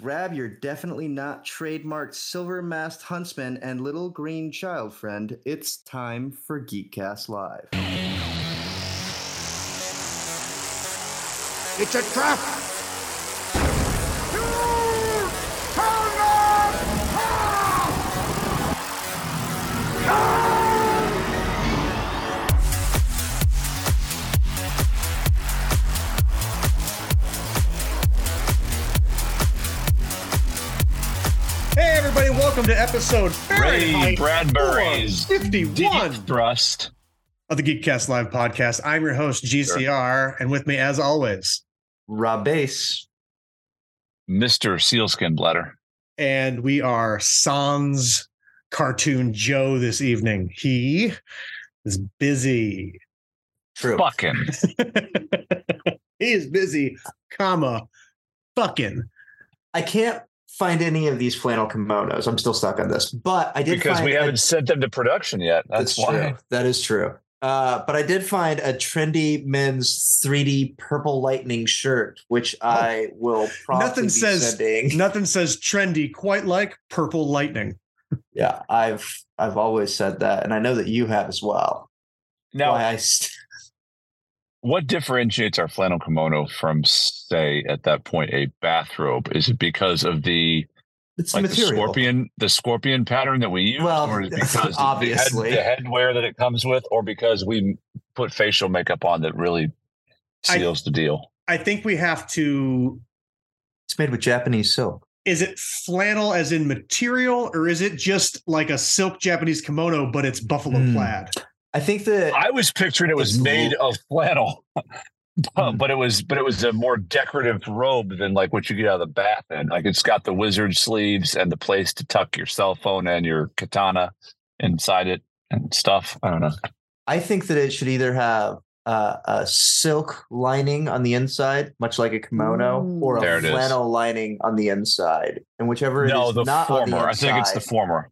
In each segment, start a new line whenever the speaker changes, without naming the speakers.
Grab your definitely not trademarked silver masked huntsman and little green child friend. It's time for Geekcast Live.
It's a trap!
Welcome to episode
Ray
Fahrenheit
Bradbury's
51
Thrust.
of the Geekcast Live podcast. I'm your host, GCR, and with me, as always,
Rob Bass.
Mr. Sealskin Bladder.
and we are Sans Cartoon Joe this evening. He is busy.
True.
Fucking.
he is busy, comma, fucking.
I can't find any of these flannel kimonos. I'm still stuck on this, but I did
Because
find
we
a-
haven't sent them to production yet. That's,
That's
why.
true. That is true. Uh, but I did find a trendy men's 3D purple lightning shirt, which I will probably
Nothing
be
says-
sending.
Nothing says trendy quite like purple lightning.
Yeah, I've I've always said that, and I know that you have as well.
Now,
I st-
what differentiates our flannel kimono from, say, at that point, a bathrobe? Is it because of the
it's
like
the
the scorpion, the scorpion pattern that we use,
Well,
or is it because
obviously.
the, head, the headwear that it comes with, or because we put facial makeup on that really
I-
seals the deal?
I think we have to.
It's made with Japanese silk.
Is it flannel as in material, or is it just like a silk Japanese kimono, but it's buffalo
Hmm.
plaid?
I think that
I was picturing it was made of flannel, but,
Hmm.
but it was but it was a more decorative robe than like what you get out of the bath in. Like it's got the wizard sleeves and the place to tuck your cell phone and your katana inside it and stuff. I don't know.
I think that it should either have uh, a silk lining on the inside, much like a kimono, or a
it is.
flannel lining on the inside. And whichever
No,
is
the
not
former. I think it's the former.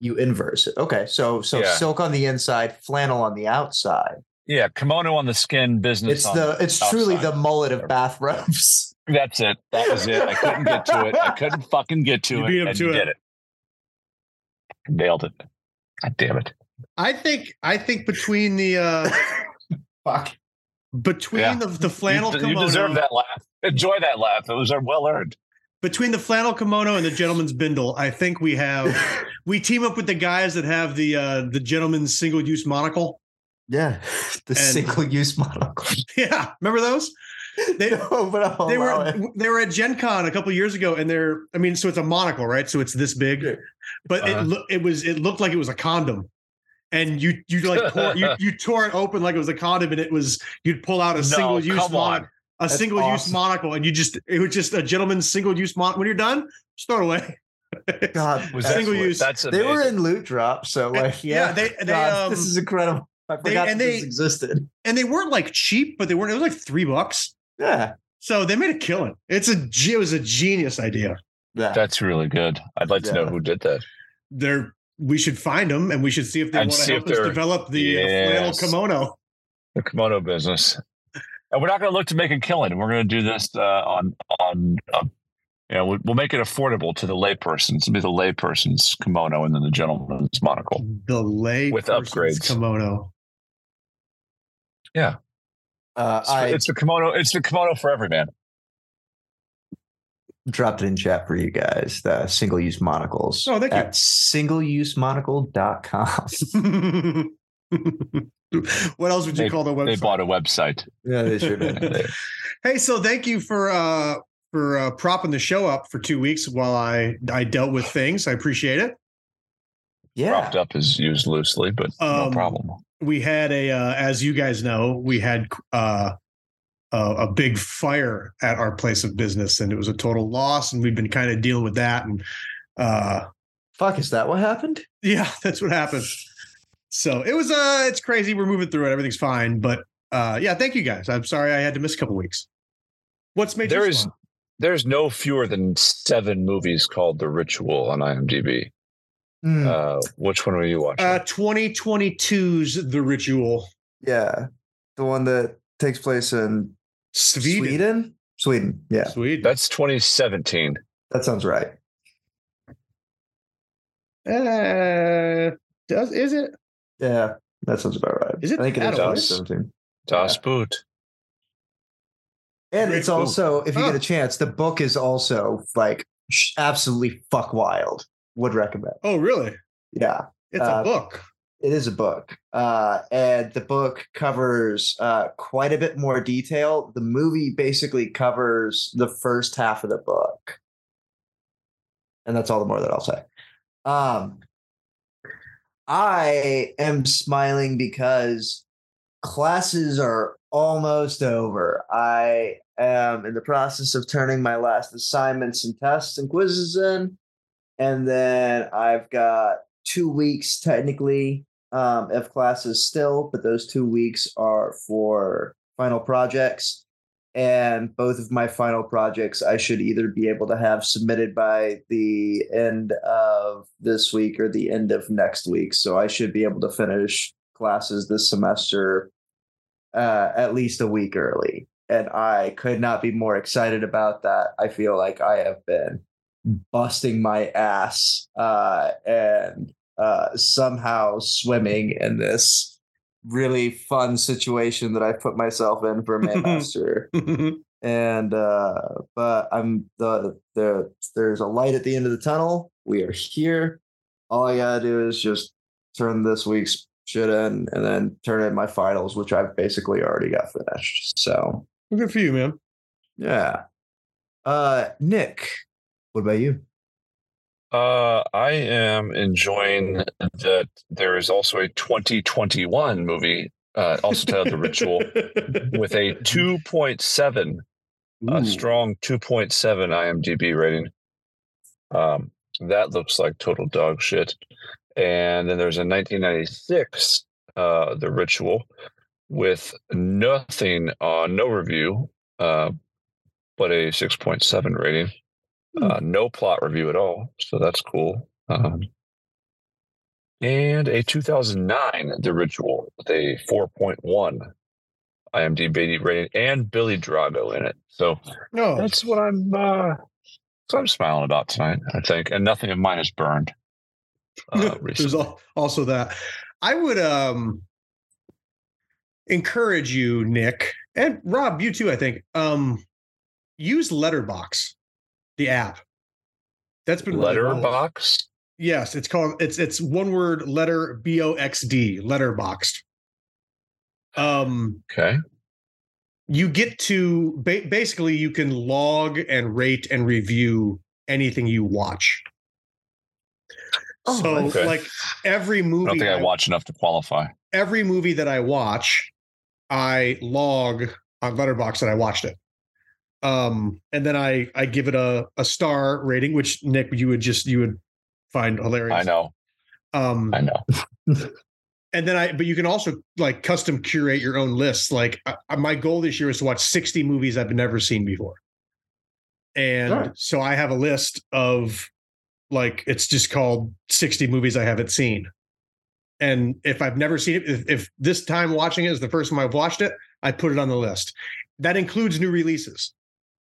You inverse it. Okay, so so
Yeah.
silk on the inside, flannel on the outside.
Yeah, kimono on the skin, business.
It's
on
the it's truly the mullet of bathrobes.
That's it. That was it. I couldn't get to it. I couldn't fucking get to
You
it.
beat him
and
to
you
it.
did it. Nailed it. God damn it.
I think I think between the uh
Fuck.
between
Yeah.
the, the flannel
you, you deserve that laugh. Enjoy that laugh. It was well earned.
Between the flannel kimono and the gentleman's bindle, I think we have we team up with the guys that have the uh the gentleman's single use monocle.
Yeah, the single use monocle.
Yeah, remember those? They-
no, but I'll
they were
it.
they were at Gen Con a couple years ago, and they're I mean, so it's a monocle, right? So it's this big, but
Uh-huh.
it loo- it was it looked like it was a condom, and you you like tore, you you tore it open like it was a condom, and it was you'd pull out a
No,
single use
come on.
monocle. A
That's
single use monocle, and you just it was just a gentleman's single use monocle. When you're done, just throw it away.
God,
Was
that's
Single
what-
use.
That's
They were in loot drop, so
And-
like yeah,
yeah, they- they,
God,
um,
this is incredible. I
they-
forgot
and
that
they-
this existed.
and they weren't like cheap, but they weren't. It was like three bucks.
Yeah,
So they made a killing. It's a it was a genius idea.
yeah.
That's really good. I'd like to know who did that.
They're we should find them and we should see if they
And
want to help us develop the uh, flannel kimono.
The kimono business. And we're not going to look to make a killing. We're going to do this uh, on on. Uh, you know, we'll, we'll make it affordable to the laypersons. It'll be the layperson's kimono and then the gentleman's monocle.
The lay
With upgrades.
kimono.
Yeah, uh,
It's,
I
it's the kimono. It's the kimono for every man.
dropped it in chat for you guys. The single use monocles.
Oh, thank you.
at singleusemonocle.com.
what else would you
They-
call the website?
They bought a website.
yeah, they sure did.
hey, so thank you for uh for uh, propping the show up for two weeks while I I dealt with things. I appreciate it.
Yeah,
Propped up is used loosely, but no
Um,
problem.
we had a uh, as you guys know we had uh, a, a big fire at our place of business and it was a total loss and we've been kind of dealing with that and uh
fuck, is that what happened?
yeah that's what happened so it was uh it's crazy we're moving through it everything's fine but uh yeah thank you guys i'm sorry i had to miss a couple weeks what's made
there is there's no fewer than seven movies called The Ritual on IMDb.
Hmm,
Uh, which one were you watching?
uh 2022's the ritual
yeah, the one that takes place in
sweden
Sweden. Sweden, yeah.
sweden
That's 2017.
That sounds right.
Uh, does is it?
Yeah, that sounds about right.
Is it
I think it is
adults?
2017.
Das Boot.
And
Great
it's
book.
also, if you
Huh.
get a chance, the book is also like absolutely fuck wild. Would recommend.
Oh, really?
Yeah.
It's
Uh,
a book.
It is a book, uh, and the book covers uh, quite a bit more detail. The movie basically covers the first half of the book, and that's all the more that I'll say. Um, I am smiling because classes are almost over. I am in the process of turning my last assignments and tests and quizzes in, and then I've got two weeks technically um, of classes still, but those two weeks are for final projects. And both of my final projects I should either be able to have submitted by the end of this week or the end of next week. So I should be able to finish classes this semester uh, at least a week early. And I could not be more excited about that. I feel like I have been busting my ass uh, and uh, somehow swimming in this really fun situation that I put myself in for Maymaster. and uh, but I'm the the there's a light at the end of the tunnel. We are here. All I gotta do is just turn this week's shit in and then turn in my finals, which I've basically already got finished. So
Good for you, man.
yeah. Uh Nick, what about you?
Uh, I am enjoying that there is also a 2021 movie, uh, also titled The Ritual, with a 2.7, a strong 2.7 IMDb rating. Um, that looks like total dog shit. And then there's a 1996, uh, The Ritual, with nothing on, no review, uh, but a 6.7 rating. Uh, no plot review at all, so that's cool. Um, and a 2009 The Ritual with a 4.1 IMDb rating and Billy Drago in it. So
No,
that's what I'm. Uh, what I'm smiling about tonight. I think, and nothing of mine is burned. Uh,
there's also that. I would um encourage you, Nick, and Rob, you too. I think um use Letterbox, the app. That's been really cool. Yes, it's called it's it's one word letter B O X D Letterboxd. Um,
Okay.
you get to ba- basically you can log and rate and review anything you watch.
Oh,
so
okay.
like every
I
movie
don't think I
I-
watch enough to qualify.
every movie that I watch, I log on Letterboxd that I watched it. Um, and then I I give it a a star rating, which Nick you would just you would find hilarious.
I know.
Um,
I know.
and then I but you can also like custom curate your own lists. Like I, my goal this year is to watch 60 movies I've never seen before. And
Sure.
so I have a list of like it's just called 60 movies I haven't seen. And if I've never seen it, if, if this time watching it is the first time I've watched it, I put it on the list. That includes new releases.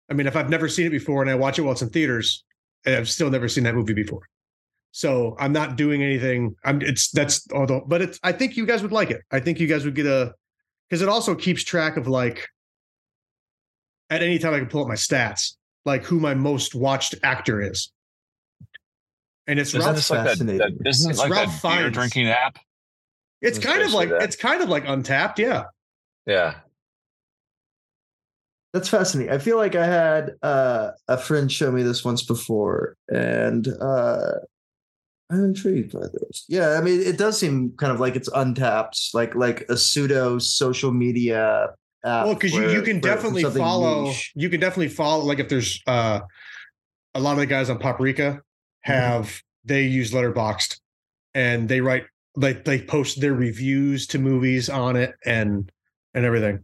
I mean, if I've never seen it before and I watch it while it's in theaters, I've still never seen that movie before. So I'm not doing anything. I'm it's that's although, but it's I think you guys would like it. I think you guys would get a because it also keeps track of like at any time I can pull up my stats, like who my most watched actor is. And it's Ralph,
like that? that isn't
It's
like
Ralph
that beer drinking app?
it's
it's
kind of like
that.
it's kind of like Untappd, yeah.
Yeah.
That's fascinating. I feel like I had uh, a friend show me this once before, and uh, I'm intrigued by this. Yeah, I mean, it does seem kind of like it's Untappd, like like a pseudo social media app.
well because you, you can definitely follow
niche.
you can definitely follow like if there's uh a lot of the guys on Poprika have they use Letterboxd and they write like they post their reviews to movies on it and and everything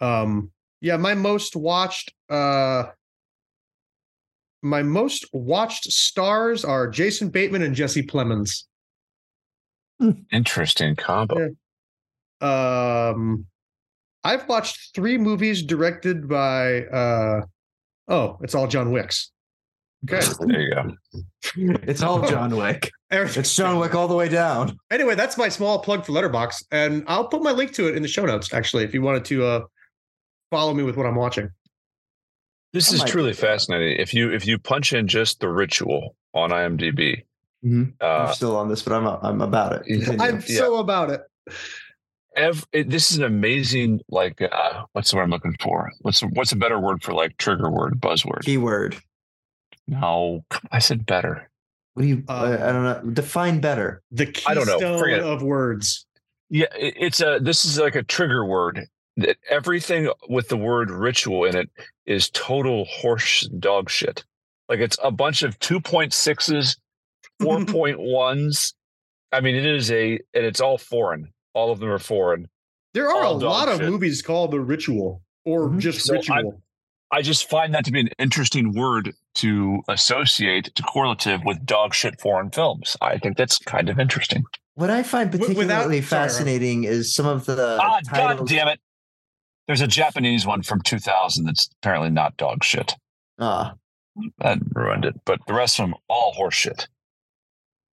um yeah my most watched uh my most watched stars are jason bateman and jesse plemons
Interesting combo.
Yeah. Um, I've watched three movies directed by. uh Oh, it's all John Wicks. Okay.
There you go.
It's all John Wick. It's John Wick all the way down.
Anyway, that's my small plug for Letterboxd, and I'll put my link to it in the show notes. Actually, if you wanted to uh, follow me with what I'm watching.
This
I
is
might
truly fascinating. If you if you punch in just the ritual on IMDb,
Mhm. I'm
uh,
still on this, but I'm I'm about it.
I'm so about it.
ev- it, this is an amazing like uh, what's the word I'm looking for? What's what's a better word for like trigger word buzzword?
Keyword.
No, I said better.
What do you?
Um,
I, I don't know. Define better.
The
I don't know.
keystone of words.
Yeah, it, it's a this is like a trigger word. That everything with the word ritual in it is total horse dog shit. Like it's a bunch of 2.6s, 4.1s. I mean, it is a and it's all foreign. All of them are foreign.
There are a
All dog
lot of movies called The Ritual or
Mhm.
just
So
Ritual.
I just find that to be an interesting word to associate to correlative with dog shit foreign films. I think that's kind of interesting.
What I find
Wi- without-
particularly
sorry,
fascinating is some of the
ah, god
titles.
damn it! There's a Japanese one from 2000 that's apparently not dog shit.
Ah,
That ruined it. But the rest of them all horse shit.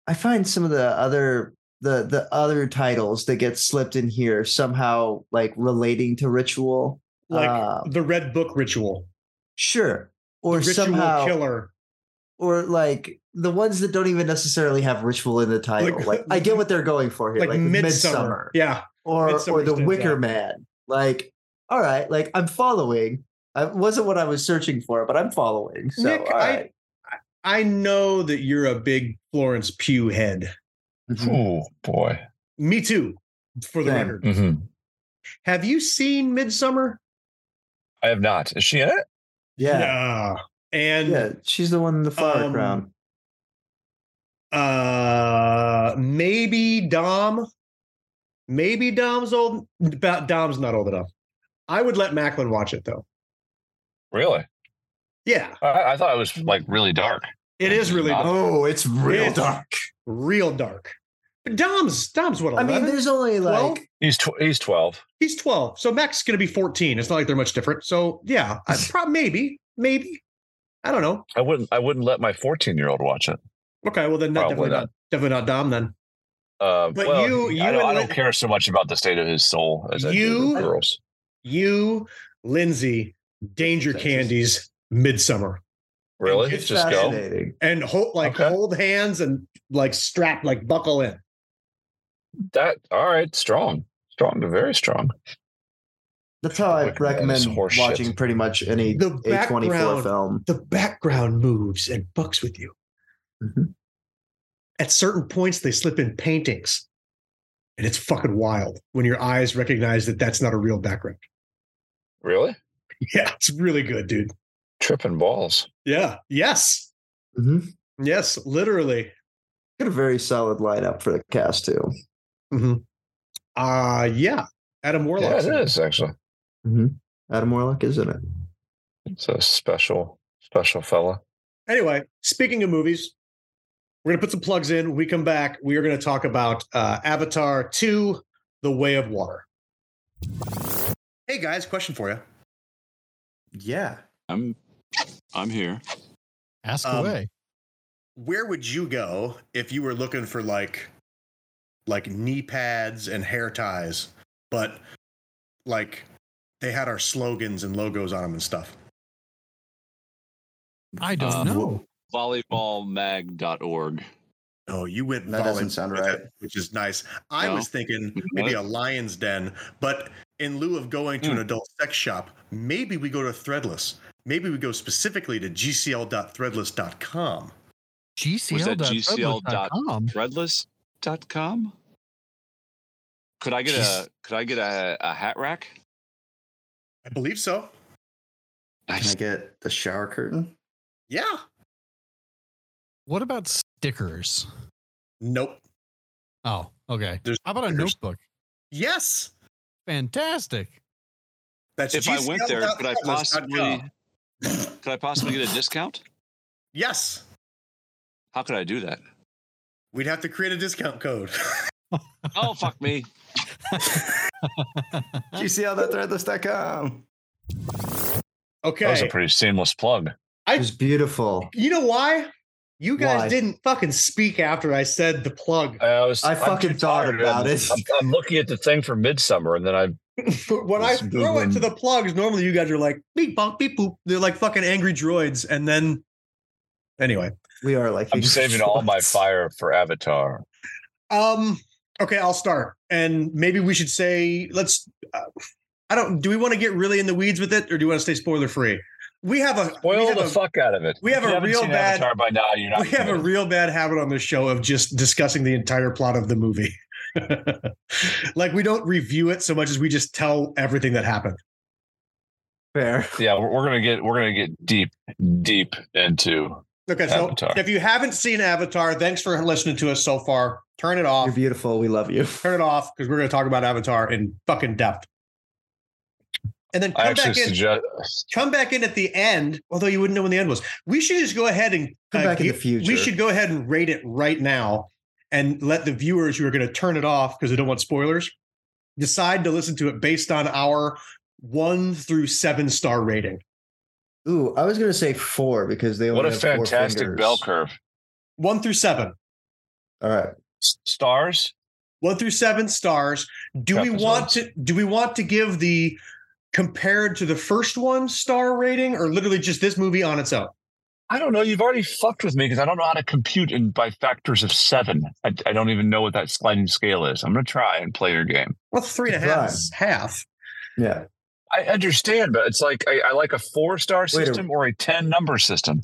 I find some of the other the the other titles that get slipped in here somehow like relating to ritual.
like
uh,
the Red Book Ritual,
Sure, or
the Ritual
somehow,
Killer.
or like the ones that don't even necessarily have ritual in the title.
Like-
Like, I get what they're going for here,
Like,
like,
Midsommar.
Midsommar,
Yeah.
or
Midsommar
or the Wicker
out.
Man. Like, all right, like I'm following. It wasn't what I was searching for, but I'm following. So,
Nick,
all
I- I know that you're a big Florence Pugh head.
Oh boy.
Me too, for the
Same.
record.
Mhm.
Have you seen Midsommar?
I have not. Is she in it?
Yeah,
Yeah. And
yeah, she's the one in the flower
Um,
crown.
uh maybe Dom. Maybe Dom's old but Dom's not old enough. I would let Macklin watch it though.
Really?
Yeah,
I, I thought it was like really dark.
it is really dark,
Oh, it's real
It's-
dark.
real dark. But Dom's Dom's what 11?
I mean, there's only
12?
like
He's tw- he's 12.
He's 12. So Mac's going to be 14. It's not like they're much different. So yeah, I prob- maybe, maybe. I don't know.
I wouldn't I wouldn't let my 14 year old watch it.
Okay, well then not, definitely not.
not.
definitely not Dom then.
Uh,
But
well,
you-
he-
you
I don't, I don't care so much about the state of his soul as I do
You-
girls.
You, Lindsay, Danger
Texas.
Candies, Midsommar,
Really?
it's
Just go.
fascinating.
and hold like
Okay.
hold hands and like strap like buckle in.
That all right? Strong, strong to very strong.
That's how I
Wicker Man is
recommend
horse
watching
shit.
pretty much any
The
A24 film.
The background moves and fucks with you.
Mhm.
At certain points, they slip in paintings, and it's fucking wild when your eyes recognize that that's not a real background.
Really?
Yeah, it's really good, dude.
Tripping balls.
Yeah. Yes.
Mhm.
Yes. Literally.
Got a very solid lineup for the cast too.
hmm Uh yeah. Adam Warlock.
Yeah, it is actually.
Adam Warlock isn't it.
It's a special, special fella.
Anyway, speaking of movies, we're gonna put some plugs in. When we come back, we are gonna talk about uh, Avatar 2, The Way of Water. Hey guys, question for you.
Yeah.
I'm I'm here.
Ask
Um,
away.
Where would you go if you were looking for like like knee pads and hair ties, but like they had our slogans and logos on them and stuff?
I don't
uh,
know.
Volleyballmag.org.
Oh, you went
That doesn't
volleyball
sound right.
it, which is nice. I
No?
was thinking maybe a lion's den, but in lieu of going to an
Hmm.
adult sex shop, maybe we go to Threadless. Maybe we go specifically to gcl.threadless.com.
Was that GCL
GCL.threadless.com.
Threadless.com. Could I get a could I get a, a hat rack?
I believe so.
Can I get the shower curtain?
Yeah.
What about stickers?
Nope.
Oh, okay.
There's
How about a notebook?
Yes.
Fantastic.
That's
If I went there, could I possibly could I possibly get a discount?
Yes.
How could I do that?
We'd have to create a discount code.
Oh fuck me.
GCL.threadless.com. Okay.
That was a pretty seamless plug.
I
It was beautiful.
you know why? You guys
Why?
didn't fucking speak after I said the plug.
I was.
I
I'm
fucking thought
tired.
about
I'm,
it.
I'm, I'm looking at the thing for Midsommar, and then I.
when I
Just
throw it to the plugs, normally you guys are like beep bonk beep boop. They're like fucking angry droids, and then anyway.
We are like
I'm saving all my fire for Avatar.
Um. Okay, I'll start, and maybe we should say let's. Uh, I don't. Do we want to get really in the weeds with it, or do you want to stay spoiler free? We have a we
Spoil
have
the
a,
fuck out of it.
we have
If
a
haven't
real
seen
bad-
Avatar by now. You're not.
we have a real bad habit on this show of just discussing the entire plot of the movie. like we don't review it so much as we just tell everything that happened.
fair.
yeah, we're, we're gonna get we're gonna get deep deep into.
Okay, so
Avatar.
if you haven't seen Avatar, thanks for listening to us so far. Turn it off.
You're beautiful. We love you.
Turn it off because we're going to talk about Avatar in fucking depth. And then come back in.
suggest.
Come back in at the end, although you wouldn't know when the end was. We should just go ahead and
Come back in the future.
We should go ahead and rate it right now, and let the viewers who are going to turn it off because they don't want spoilers decide to listen to it based on our one through seven star rating.
Ooh, I was gonna say four because they only
What a
have four
fantastic
fingers.
bell curve.
One through seven.
All right.
S- Stars.
one through seven stars. Do we want to do we want to give the compared to the first one star rating or literally just this movie on its own?
I don't know. You've already fucked with me because I don't know how to compute in by factors of seven. I, I don't even know what that sliding scale is. I'm gonna try and play your game.
Well, three and a half is half.
Yeah.
I understand, but it's like I, I like a four star
Wait
system or a ten number system.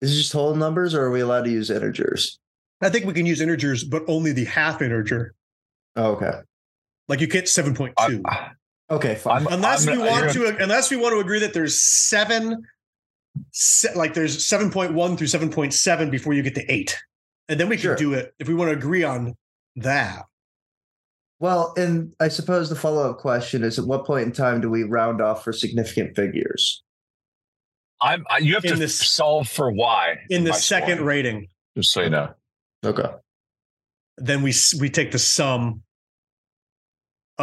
Is it just whole numbers or are we allowed to use integers?
I think we can use integers, but only the half integer.
Oh, okay.
Like you get seven point
I,
two.
Okay, fine.
I'm-
Unless we
I'm-
want
you're-
to, unless we want to agree that there's seven, se- like there's seven point one through seven point seven before you get to eight, and then we can
Sure.
do it if we want to agree on that.
well, and I suppose the follow up question is at what point in time do we round off for significant figures?
I'm, I, you have
In
to
this-
solve for why
In the second
scoring,
rating,
Just so you know.
Okay.
then we we take the sum.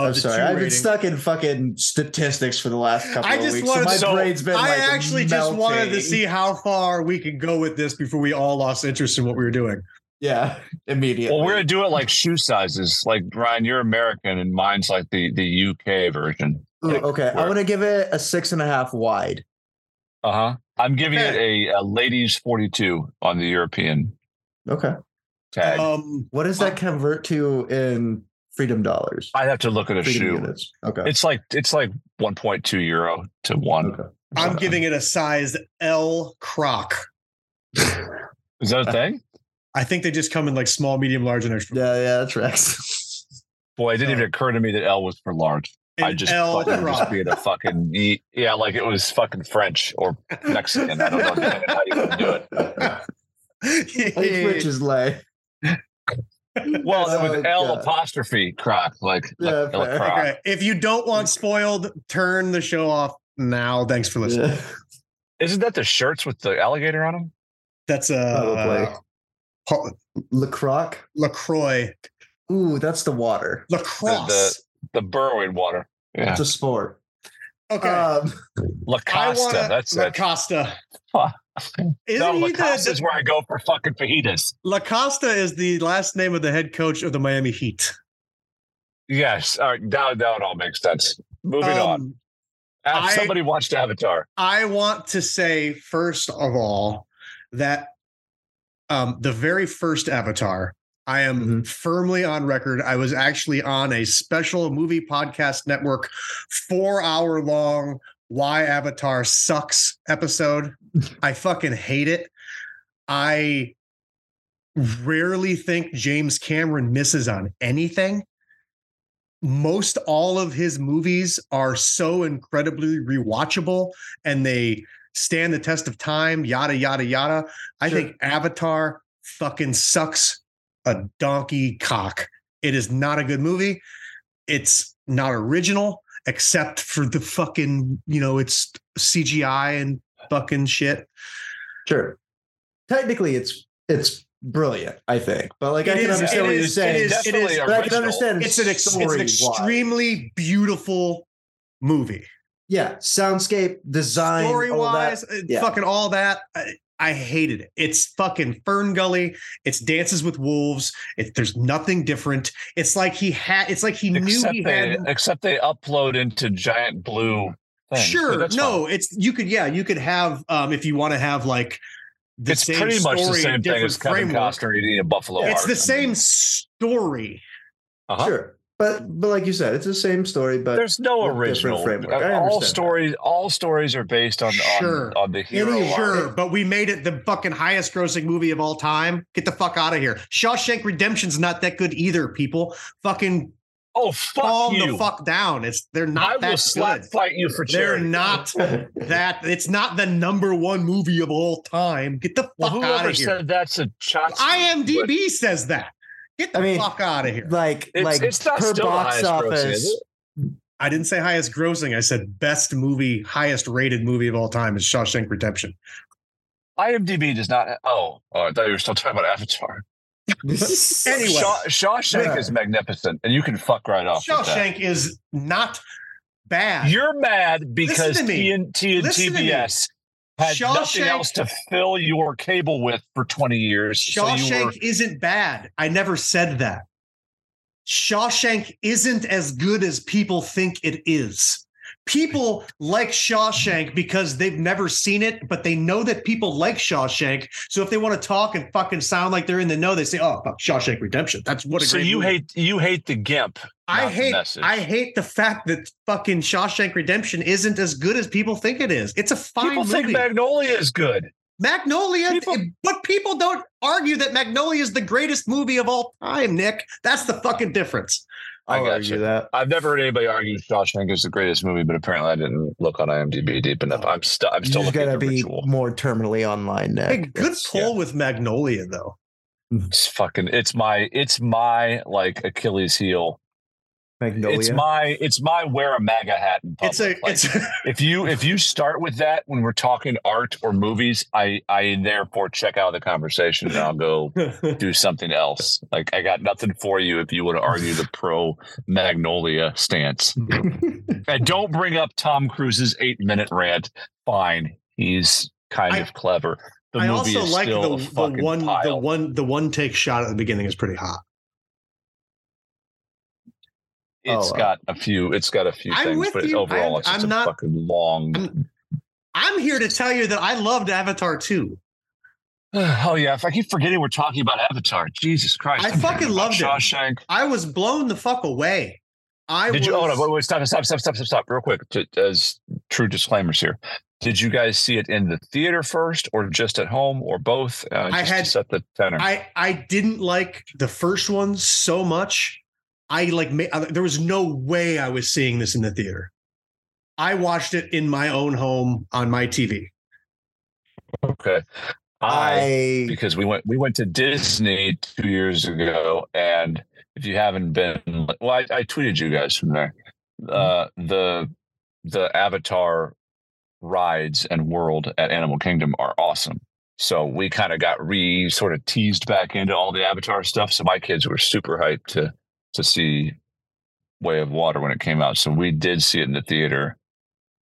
Of
I'm sorry. I've been stuck in fucking statistics for the last couple
I
of
just
weeks.
wanted
so my
to-
brain's been
I
like
actually just wanted to see how far we could go with this before we all lost interest in what we were doing.
Yeah, immediately.
Well, we're gonna do it like shoe sizes. Like Ryan, you're American, and mine's like the the UK version.
Ooh,
Like,
okay, I'm gonna give it a six and a half wide.
Uh huh. I'm giving
Okay.
it a, a ladies 42 on the European
Okay.
tag.
Um,
What does that convert to in freedom dollars?
I'd have to look at a
freedom
shoe.
units. Okay.
It's like it's like 1.2 euro to one.
okay.
I'm giving it a size L Croc.
Is that a thing?
I think they just come in like small, medium, large, and extra.
Yeah, yeah, that's right.
Boy, it didn't even occur to me that L was for large. I just
L
fucking just being a fucking yeah, like it was fucking French or Mexican. I don't know how you want to do it.
Which is lay.
Well,
Oh,
with L
God.
apostrophe croc, like
Yeah,
like croc.
Okay, if you don't want spoiled, turn the show off now. Thanks for listening.
Yeah.
Isn't that the shirts with the alligator on them?
That's uh,
Probably. Lacroix.
Lacroix,
Ooh, that's the water.
lacrosse.
The burrowing water. Yeah,
It's a sport.
okay,
Um,
La Costa.
wanna-
That's
La
it.
Costa.
Fuck.
Isn't
no,
he
La
the-
is where I go for fucking fajitas.
La Costa is the last name of the head coach of the Miami Heat.
Yes. All right. Now, now it all makes sense. Moving on.
Um,
Uh,
I-
somebody watched Avatar.
I want to say first of all that um, the very first Avatar, I am
Mhm.
firmly on record. I was actually on a special movie podcast network, four hour long "Why Avatar Sucks" episode. I fucking hate it. I rarely think James Cameron misses on anything. Most all of his movies are so incredibly rewatchable and they stand the test of time, yada, yada, yada. I
Sure.
think Avatar fucking sucks a donkey cock. It is not a good movie. It's not original, except for the fucking, you know, it's CGI and fucking shit.
sure. Technically, it's it's brilliant. I think, but like I can
is-
understand
it
what
is-
you're saying.
is-
Definitely
but I can understand
It's an, ex- it's an
story-wise.
extremely beautiful movie.
yeah, soundscape, design,
story wise, uh,
yeah.
fucking all that. I, I hated it. It's fucking Fern Gully. It's Dances with Wolves. It, there's nothing different. It's like he had. It's like he knew he
they,
had.
except they upload into giant blue things.
Sure, no,
fine.
it's you could yeah, you could have um if you want to have like the
it's
same
pretty much the
story in
same thing
different
as Kevin
framework.
Costner eating a buffalo.
It's
heart.
the
I
same
mean,
story.
uh-huh.
Sure, but but like you said, it's the same story. But
There's no
with
original.
framework. I
all
understand that.
stories, all stories are based on
Sure.
on, on the hero.
Any-
arc.
Sure, but we made it the fucking highest grossing movie of all time. Get the fuck out of here. Shawshank Redemption's not that good either, people. Fucking
Oh fuck
calm
you!
the fuck down. It's they're not
I will
that
slap
good.
fight you for
They're not that it's not the number one movie of all time. Get the
Well,
fuck out of here.
said that's a shot.
IMDb says that. Get the
I mean,
fuck out of here.
like
It's,
like
it's not
per
still
box
highest grossing,
office.
I didn't say highest grossing. I said best movie, highest rated movie of all time is Shawshank Redemption.
IMDb does not. Oh, oh, I thought you were still talking about Avatar.
Anyway.
Shaw, Shawshank
Yeah.
is magnificent, and you can fuck right off.
Shawshank is not bad.
You're mad because
Listen to me.
TNT and
Listen to me.
TBS had nothing else to fill your cable with for 20 years. So
Shawshank
were,
isn't bad. I never said that. Shawshank isn't as good as people think it is. People like Shawshank because they've never seen it, but they know that people like Shawshank. So if they want to talk and fucking sound like they're in the know, they say, "Oh, fuck Shawshank Redemption." That's what a
so you
movie.
hate you hate the gimp.
I hate. I hate the fact that fucking Shawshank Redemption isn't as good as people think it is. It's a fine movie.
People
movie.
think Magnolia is good.
Magnolia,
People- eh,
but people don't argue that Magnolia is the greatest movie of all time, Nick. That's the fucking difference.
I
I'll
got
argue
you.
that.
I've never heard anybody argue Shawshank is the greatest movie, but apparently I didn't look on IMDb deep enough. Oh. I'm still I'm still
just
looking
gotta
at the
be
ritual.
more terminally online, Nick.
Hey, good
It's-
pull with Magnolia, though.
It's fucking it's my it's my like Achilles heel.
Magnolia.
It's my it's my wear a MAGA hat in public.
It's a
Like,
it's
if you if you start with that when we're talking art or movies, I I therefore check out the conversation and I'll go do something else. Like I got nothing for you if you want to argue the pro Magnolia stance. and don't bring up Tom Cruise's eight minute rant. Fine, he's kind
I-
of clever. The
I
movie
also
is
like
still
the,
a
the
fucking
one the one the one take shot at the beginning is pretty hot.
It's
Oh, uh,
got a few. It's got a few
I'm
things, but
you.
overall,
I'm-
it's just
I'm
a
not-
fucking long.
I'm- I'm here to tell you that I loved Avatar too.
oh yeah, if I keep forgetting we're talking about Avatar, Jesus Christ!
I
I'm
fucking loved it.
Shawshank.
I was blown the fuck away. I
Did
was,
you? Oh no! Wait, wait! Stop! Stop! Stop! Stop! Stop! Stop! Real quick, to, as true disclaimers here. Did you guys see it in the theater first, or just at home, or both? Uh,
I had-
set the tenor.
I I didn't like the first one so much. I like ma- uh, there was no way I was seeing this in the theater. I watched it in my own home on my TV.
okay. I
I
because we went we went to Disney two years ago, and if you haven't been, well, I, I tweeted you guys from there. Uh, the the Avatar rides and world at Animal Kingdom are awesome. So we kind of got re sort of teased back into all the Avatar stuff. So my kids were super hyped to to see Way of Water when it came out. So we did see it in the theater.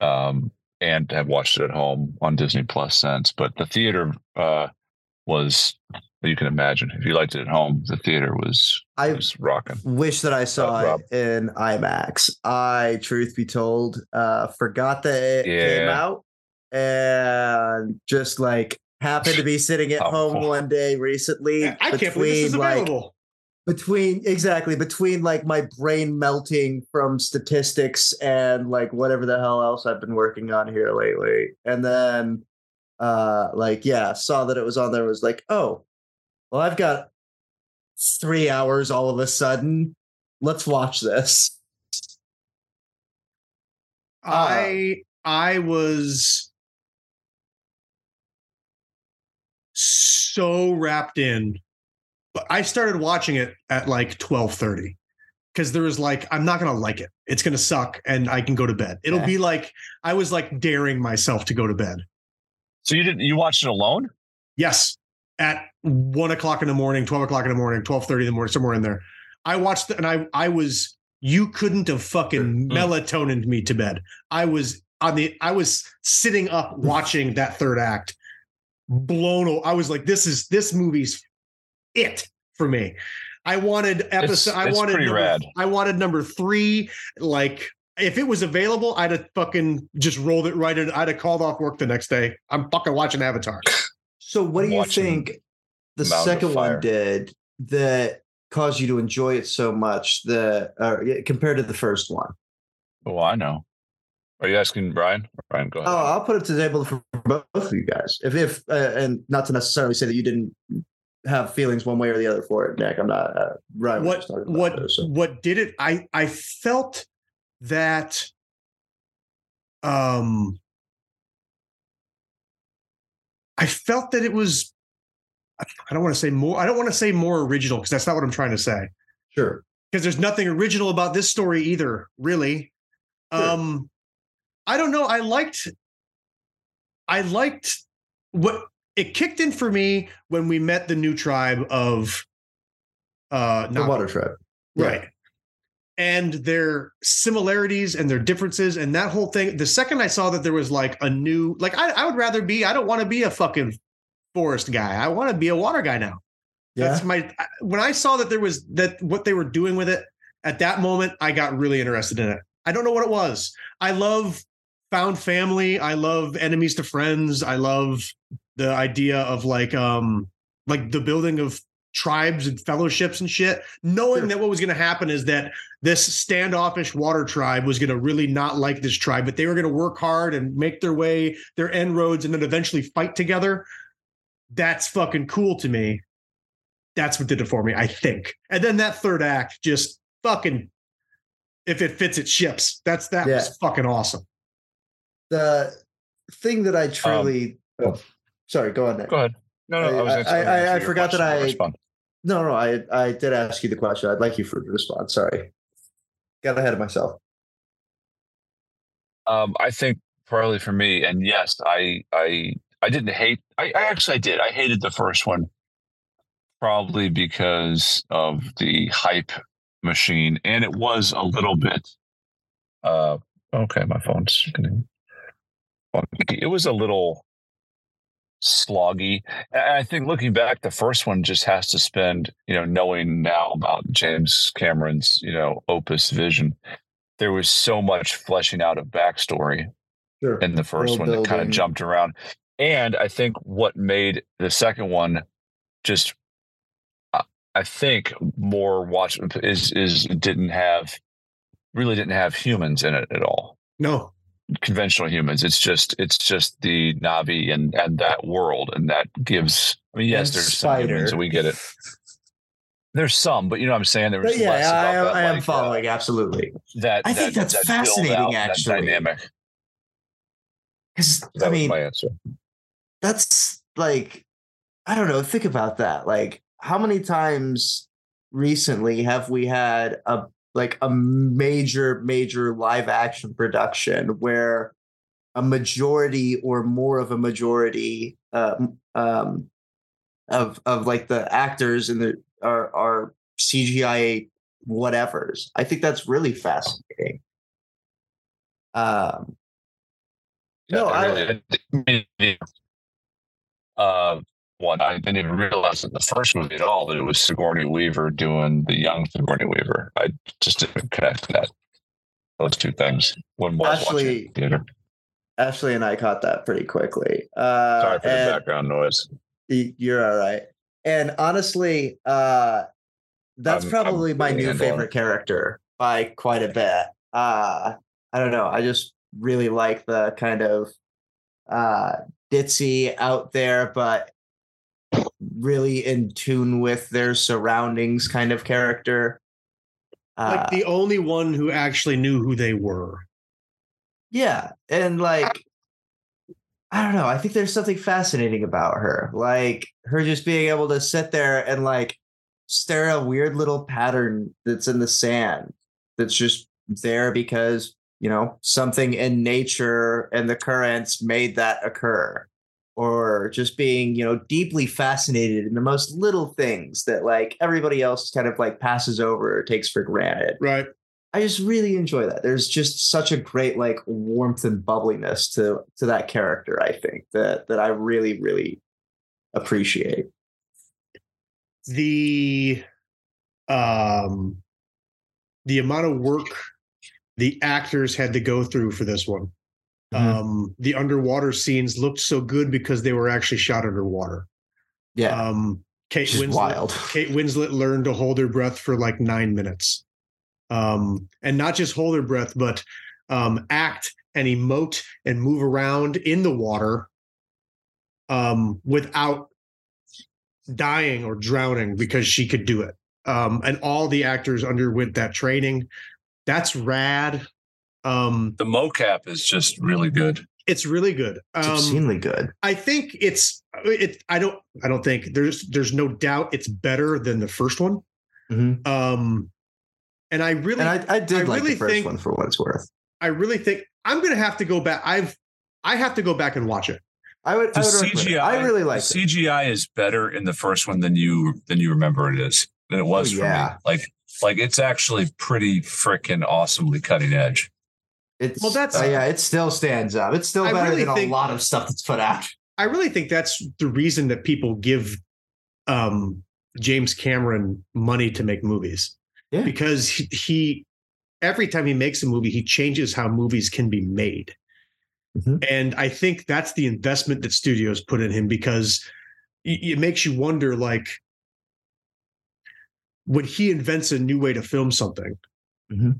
Um, and have watched it at home on Disney Plus since. But the theater uh, was you can imagine if you liked it at home, the theater was
I
was rocking.
wish that I saw
Rob.
it in IMAX. I, truth be told, uh, forgot that it came out and just like happened to be sitting at
Oh.
home one day recently.
I can't believe this is
like
available.
Between exactly between like my brain melting from statistics and like whatever the hell else I've been working on here lately. And then uh like yeah, saw that it was on there was like, "Oh, well I've got 3 hours all of a sudden. Let's watch this."
I I was so wrapped in. But I started watching it at like 12:30 because there was like I'm not going to like it. It's going to suck and I can go to bed. It'll
Okay.
be like I was like daring myself to go to bed.
So you didn't you watched it alone?
Yes, at one o'clock in the morning, 12 o'clock in the morning, 12:30 in the morning, somewhere in there. I watched it and I I was you couldn't have fucking
Mm.
melatonin me to bed. I was on the I was sitting up watching that third act, blown. I was like, this is this movie's it for me. I wanted episode. I
it's
wanted number,
rad.
I wanted number three. Like if it was available, I'd have fucking just rolled it right in. I'd have called off work the next day. I'm fucking watching Avatar.
So what do you think the
Mounds
second one did that caused you to enjoy it so much the uh, compared to the first one?
Oh, I know. Are you asking Brian? Brian, go ahead.
Oh,
ahead.
I'll put it to the table for both of you guys. If if uh, and not to necessarily say that you didn't have feelings one way or the other for it, Nick. I'm not uh, right.
what what what did it i i felt that um i felt that it was i don't want to say more i don't want to say more original because that's not what i'm trying to say
Sure.
because there's nothing original about this story either really
Sure.
um i don't know i liked i liked what it kicked in for me when we met the new tribe of uh
The water tribe. Yeah.
right. And their similarities and their differences and that whole thing the second i saw that there was like a new like i, I would rather be i don't want to be a fucking forest guy. I want to be a water guy now.
Yeah.
that's my when i saw that there was that what they were doing with it at that moment i got really interested in it. I don't know what it was. I love found family. I love enemies to friends. I love the idea of like um like the building of tribes and fellowships and shit knowing
Sure.
that what was going to happen is that this standoffish water tribe was going to really not like this tribe but they were going to work hard and make their way their end roads and then eventually fight together that's fucking cool to me that's what did it for me i think and then that third act just fucking if it fits it ships that's that
Yeah.
was fucking awesome
The thing that I truly. oh, sorry. Go on, Nick.
Go ahead. No, no,
I-
I, was
I- I- I forgot that.
I'll respond.
No, no. I I did ask you the question. I'd like you for to respond. Sorry. Got ahead of myself.
Um, I think partly for me, and yes, I I I didn't hate. I, I actually did. I hated the first one, probably because of the hype machine, and it was a little bit. Uh, okay, my phone's getting funky. It was a little sloggy. And I think looking back, the first one just has to spend, you know, knowing now about James Cameron's, you know, opus vision. There was so much fleshing out of backstory
Sure.
in the first
World
one that kind of jumped around. And I think what made the second one just, uh, I think, more watch is is didn't have really didn't have humans in it at all.
no
Conventional humans. It's just it's just the Na'vi and and that world, and that gives. I mean, yes,
And
there's some humans,
spider.
we get it. There's some, but you know what I'm saying. There was
yeah,
less
I am,
that,
I am
like, uh,
following. absolutely.
that.
I think that's
that
fascinating,
out, that
actually.
dynamic.
Because
That
I mean,
my answer.
that's like i don't know think about that like how many times recently have we had a like a major major live action production where a majority or more of a majority um, um of of like the actors and the are are cgi whatevers. I think that's really fascinating. Um no, I,
really, I, uh, one, I didn't even realize in the first movie at all that it was Sigourney Weaver doing the young Sigourney Weaver. I just didn't connect that those two things when I was
Actually,
watching it in theater.
Ashley and I caught that pretty quickly. Uh,
Sorry for the background noise.
You're all right. And honestly, uh, that's
I'm-
probably
I'm
my new favorite
it.
character by quite a bit. Uh, I don't know. I just really like the kind of uh, ditzy out there, but really in tune with their surroundings kind of character. Uh,
like the only one who actually knew who they were
Yeah, and like I don't know, I think there's something fascinating about her. Like her just being able to sit there and like stare a weird little pattern that's in the sand that's just there because, you know, something in nature and the currents made that occur. Or just being, you know, deeply fascinated in the most little things that like everybody else kind of like passes over or takes for granted
right
I just really enjoy that. There's just such a great like warmth and bubbliness to to that character. I think that that I really really appreciate.
the um the amount of work the actors had to go through for this one.
Mhm.
Um the underwater scenes looked so good because they were actually shot underwater.
Yeah,
Um Kate Winslet
wild.
Kate Winslet learned to hold her breath for like 9 minutes. Um and not just hold her breath but um act and emote and move around in the water um without dying or drowning because she could do it. Um, and all the actors underwent that training. That's rad. Um,
The mocap is just really good.
it's really good.
It's
Um,
obscenely good.
I think it's it. I don't. I don't think there's there's no doubt it's better than the first one.
Mhm.
Um, and I really,
And
I,
I, I did
I
like
really
the first
think-
one for what it's worth.
I really think I'm gonna have to go back. I've I have to go back and watch it.
I would.
The
I, would.
CGI,
I really like it.
CGI is better in the first one than you than you remember it is than it was
Oh,
for
yeah.
me. Like like it's actually pretty freaking awesomely cutting edge.
It's
Well, that's-
uh, yeah. It still stands up. It's still
I
better
really
than
think-
a lot of stuff that's put out.
I really think that's the reason that people give um, James Cameron money to make movies.
Yeah.
Because he, he every time he makes a movie, he changes how movies can be made.
Mhm.
And I think that's the investment that studios put in him because it, makes you wonder like when he invents a new way to film something,
Mhm.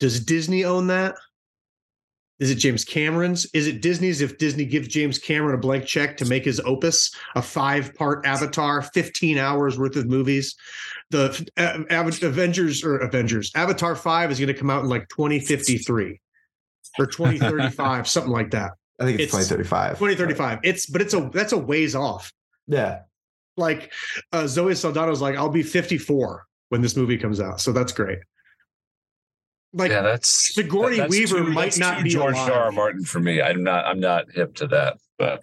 Does Disney own that? Is it James Cameron's? Is it Disney's if Disney gives James Cameron a blank check to make his opus, a five part Avatar, 15 hours worth of movies? The uh, Av- Avengers or Avengers, Avatar 5 is going to come out in like 2053 or 2035, something like that.
I think it's,
It's
2035.
2035. It's, but it's a, that's a ways off.
Yeah.
Like uh, Zoe Saldana's like, I'll be 54 when this movie comes out. So that's great. Like,
yeah, that's
Sigourney
that's
Weaver
too-
might not be
George
alive.
R. R. Martin for me. I'm not I'm not hip to that. But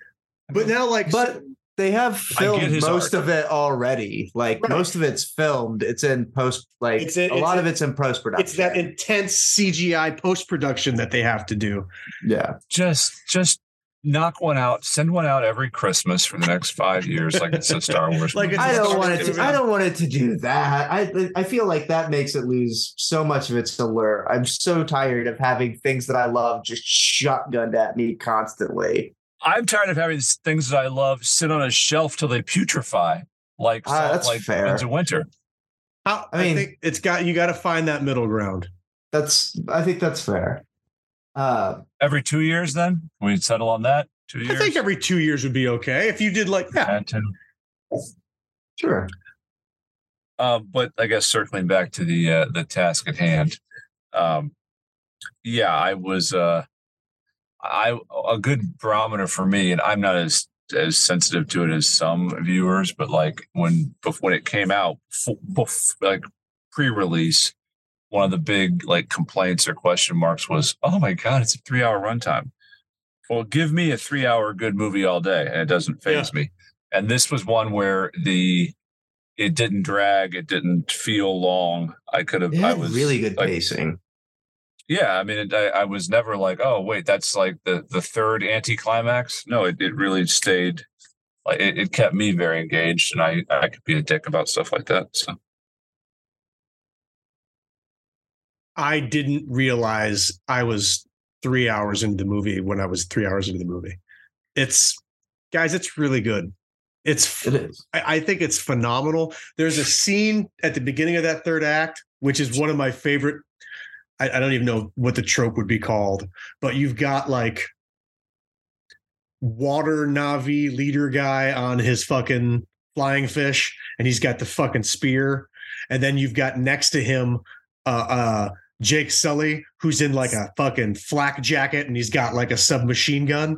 but now, like,
But they have filmed most
art.
of it already. Like
Right.
most of it's filmed. It's in post. Like
It's a-
a, lot
it's
of it's in post production.
it's that intense CGI post production that they have to do.
yeah.
just just knock one out, send one out every Christmas for the next five years, like it's a Star Wars.
Like
movie.
it's
don't want it to. I don't want it to do that. I I feel like that makes it lose so much of its allure. I'm so tired of having things that I love just shotgunned at me constantly.
I'm tired of having s- things that I love sit on a shelf till they putrefy, like
ah,
salt,
that's
like
fair.
Winds of winter.
How, I,
I mean-
think it's got you got to find that middle ground.
That's. I think that's fair. Uh,
Every two years, then we settle on that. Two years.
I think every two years would be okay if you did like yeah.
And two.
sure.
Um, but I guess circling back to the uh, the task at hand, um, yeah, I was uh, I a good barometer for me, and I'm not as as sensitive to it as some viewers, but like when when it came out, f- bef- like pre-release, one of the big like complaints or question marks was, "Oh my god, it's a three hour runtime." Well, give me a three hour good movie all day, and it doesn't phase me. And this was one where the it didn't drag, it didn't feel long. I could have, I was
really good
like,
pacing.
yeah, I mean, it, I, I was never like, oh wait, that's like the the third anticlimax. No, it, it really stayed. Like it, it kept me very engaged, and I I could be a dick about stuff like that. So
I didn't realize I was three hours into the movie when I was three hours into the movie. It's guys, it's really good. It's
It is.
I, I think it's phenomenal. There's a scene at the beginning of that third act, which is one of my favorite. I, I don't even know what the trope would be called, but you've got like water Na'vi leader guy on his fucking flying fish, and he's got the fucking spear, and then you've got next to him uh uh Jake Sully, who's in like a fucking flak jacket and he's got like a submachine gun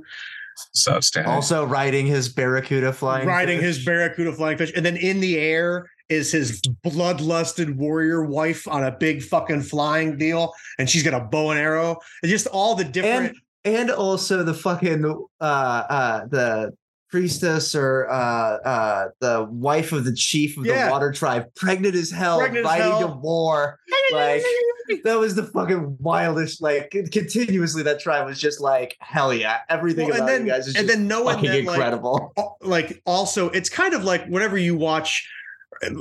it's outstanding.
Also riding his barracuda flying.
riding
fish.
his barracuda flying fish, and then in the air is his bloodlusted warrior wife on a big fucking flying deal, and she's got a bow and arrow, and just all the different.
and and also the fucking uh uh the priestess or uh uh the wife of the chief of
Yeah.
the water tribe pregnant as hell
Pregnant as hell.
to war like that was the fucking wildest. Like continuously, that tribe was just like hell yeah. Everything
Well,
about
then
you guys is
and
just
then
fucking
that like
incredible.
al- like also it's kind of like whenever you watch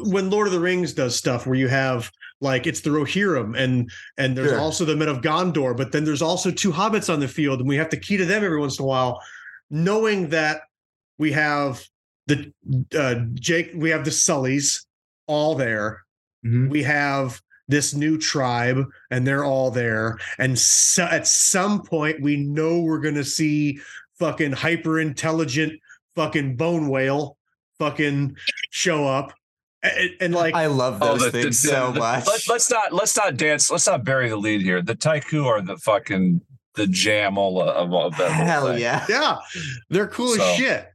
when Lord of the Rings does stuff where you have like it's the Rohirrim and and there's
Sure.
also the men of Gondor, but then there's also two hobbits on the field, and we have to key to them every once in a while, knowing that we have the uh Jake, we have the Sullys all there.
Mhm.
We have this new tribe, and they're all there. And so at some point, we know we're gonna see fucking hyper intelligent fucking bone whale fucking show up. And, and like
I love
Oh,
those
the-
things
the-
so
the-
much.
Let, let's not let's not dance. Let's not bury the lead here. The Taiku are the fucking the jam all of, of that.
Hell yeah.
yeah, they're cool
So-
as shit.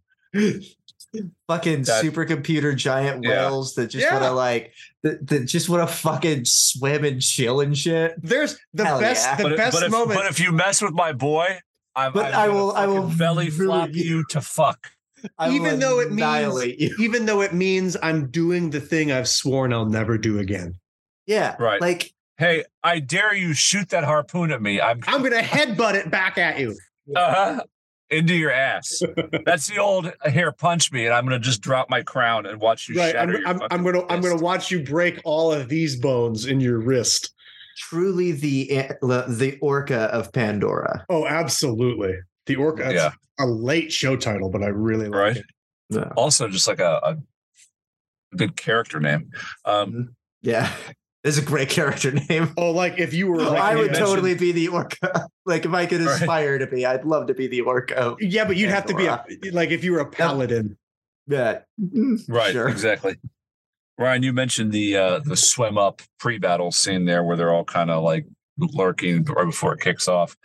Fucking
That-
supercomputer giant
Yeah.
whales that just
Yeah.
want to like that, that just want to fucking swim and chill and shit.
There's the
Hell
best
yeah.
the
But, if-
best
but, if,
moment.
but if you mess with my boy, I'm,
But
I'm
I will- I will
belly flop
get-
you to fuck.
I
Even though it means-
annihilate you.
even though it means I'm doing the thing I've sworn I'll never do again.
Yeah,
Right.
Like
Hey, I dare you shoot that harpoon at me. I'm
I'm gonna headbutt it back at you.
uh-huh, into your ass. That's the old uh, here punch me, and I'm gonna just drop my crown and watch you
Right. I'm,
your
I'm, I'm gonna I'm gonna watch you break all of these bones in your wrist.
truly eh, the the orca of Pandora.
Oh, absolutely. The orca. That's
Yeah.
a late show title, but I really like
Right.
it.
Yeah.
Also, just like a, a good character name. Um, mm-hmm.
Yeah. It's a great character name.
Oh, like if you were
Like
I would
mentioned-
totally be the orca. Like if I could
Right.
aspire to be, I'd love to be the orca.
yeah, but you'd have to be a, like if you were a paladin.
Yeah.
right,
Sure.
exactly. Ryan, you mentioned the uh, the swim up pre battle scene there, where they're all kind of like lurking right before it kicks off.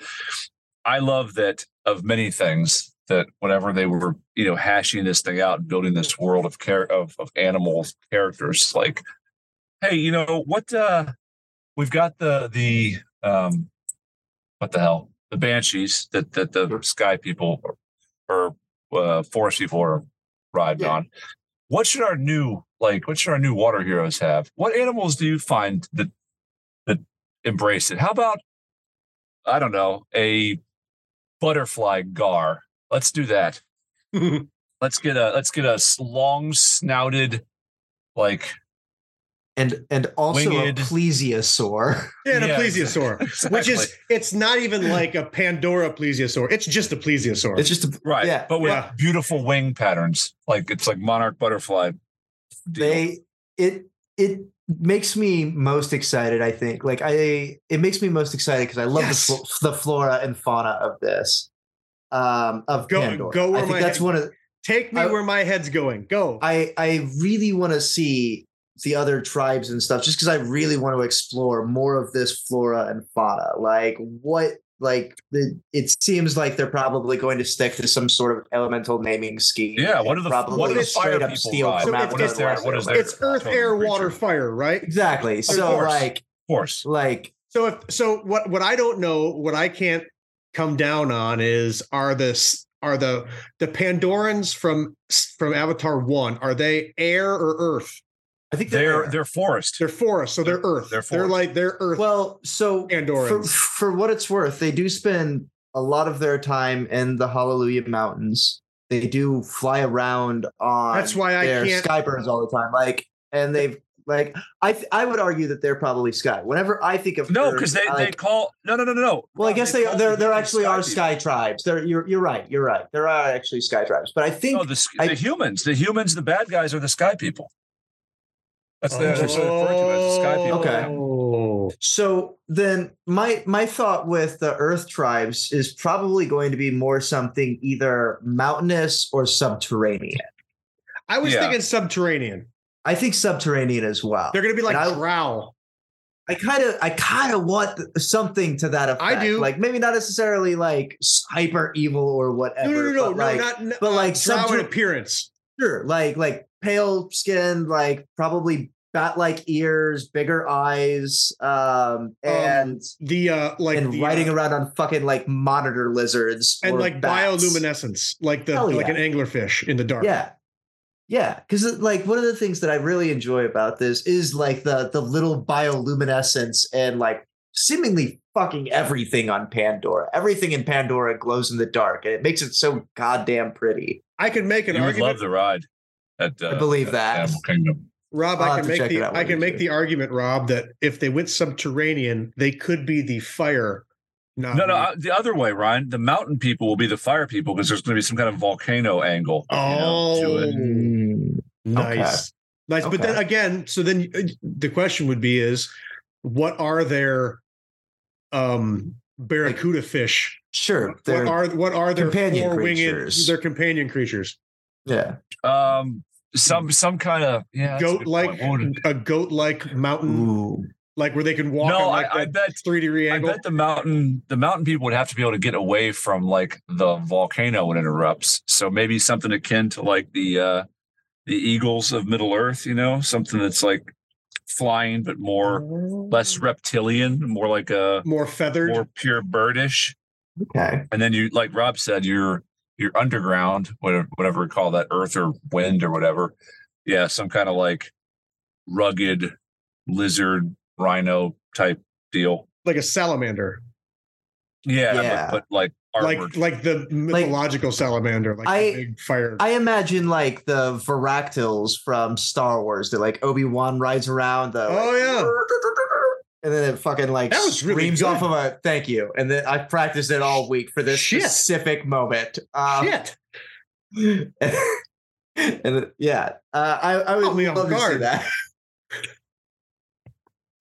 I love that of many things that whenever they were you know hashing this thing out and building this world of care of of animal characters, like, hey, you know what? uh We've got the the um what the hell the banshees that that the sky people or uh, forest people are riding
Yeah.
on. What should our new like? What should our new water heroes have? What animals do you find that that embrace it? How about I don't know a butterfly gar? Let's do that. Let's get a let's get a long snouted like
And and also
Winged.
a plesiosaur.
Yeah, and
Yeah,
a plesiosaur,
exactly.
which is it's not even like a Pandora plesiosaur. It's just a plesiosaur.
It's just a,
right,
Yeah.
but with
Yeah.
beautiful wing patterns. Like it's like monarch butterfly. deal.
they it it makes me most excited i think like i it makes me most excited because i love
Yes.
the, fl- the flora and fauna of this um of
Go-
Pandora.
go where
i think
my
that's
head-
one of
Take me
I-
where my head's going. Go.
i i really want to see the other tribes and stuff just because i really want to explore more of this flora and fauna like what like the, it seems like they're probably going to stick to some sort of elemental naming scheme
Yeah,
and
what are the-
probably
what are the
straight
fire
up
people
steal
ride?
from
So
Avatar
what is their-
what is their-
it's earth, air,
creature.
water, fire, right?
exactly so
course.
like
of course.
like
So if so, what what I don't know, what I can't come down on is are this are the the Pandorans from from Avatar One are they air or earth?
I think
They're
they're
they're forest.
They're forest, so they're earth.
They're
They're like they're earth.
Well, so for,
Andorans.
for what it's worth, they do spend a lot of their time in the Hallelujah Mountains. They do fly around on
That's why I
their
can't-
skybirds all the time. Like, and they've like I th- I would argue that they're probably sky. Whenever I think of
No, because they,
I
they call no no no no no.
well, I guess they
call
they're
the
there
humans
actually are
people.
sky tribes. They're you're you're right. You're right. There are actually sky tribes. But I think
No, the, s-
I-
the humans, the humans, the bad guys are the sky people. That's the, that's what they refer to as the sky people.
Okay.
Oh.
So then my my thought with the earth tribes is probably going to be more something either mountainous or subterranean.
I was
Yeah.
thinking subterranean.
I think subterranean as well.
They're gonna be like
And I-
drow.
I kind of I kind of want something to that effect.
I do.
Like maybe not necessarily like hyper evil or whatever.
no, no, no,
but
no,
like,
not n-
but
uh,
like
drow
subter-
appearance.
sure, like like pale skin, like probably bat-like ears, bigger eyes, um, and
The uh like
and
the,
riding
uh,
around on fucking like monitor lizards
and
or
like
bats.
bioluminescence, like the
Hell
like
yeah.
an anglerfish in the dark.
Yeah. Yeah, because like one of the things that I really enjoy about this is like the the little bioluminescence and like seemingly fucking everything on Pandora. Everything in Pandora glows in the dark, and it makes it so goddamn pretty.
I could make an
You would
argument.
love the ride. At, uh,
I believe
at
that.
Animal Kingdom.
Rob,
I'll
I can make the I can make
do.
the argument, Rob, that if they went subterranean, they could be the fire. Not
No, no,
the-
uh, the other way, Ryan. The mountain people will be the fire people because there's going to be some kind of volcano angle. you know, to it.
Mm,
nice, nice. But then again, so then uh, the question would be: Is what are their um barracuda fish?
Sure,
What
they're
are what are their
companion
four-winged
creatures.
their companion creatures?
yeah.
Um, some some kind of yeah.
Goat like
point. What would it-
a goat like mountain,
Ooh.
like where they can walk
No,
on like
I, I
that
bet
three degree
I bet the mountain the mountain people would have to be able to get away from like the volcano when it erupts. So maybe something akin to like the uh the eagles of Middle Earth, you know, something that's like flying but more less reptilian, more like a
more feathered.
more pure birdish.
Okay.
And then you like Rob said, you're you're underground, whatever whatever we call that, earth or wind or whatever. Yeah, some kind of like rugged lizard rhino type deal.
like a salamander,
Yeah, but-
Yeah.
But, like armored.
like like the mythological salamander, like the
I-
big fire.
I imagine like the Varactyls from Star Wars that like Obi Wan rides around the.
Oh,
yeah. And then it fucking like
That was really
screams
good.
off of a thank you. And then I practiced it all week for this
Shit.
specific moment. Um,
Shit,
and it- yeah, uh, I, I would
Caught
love to see that.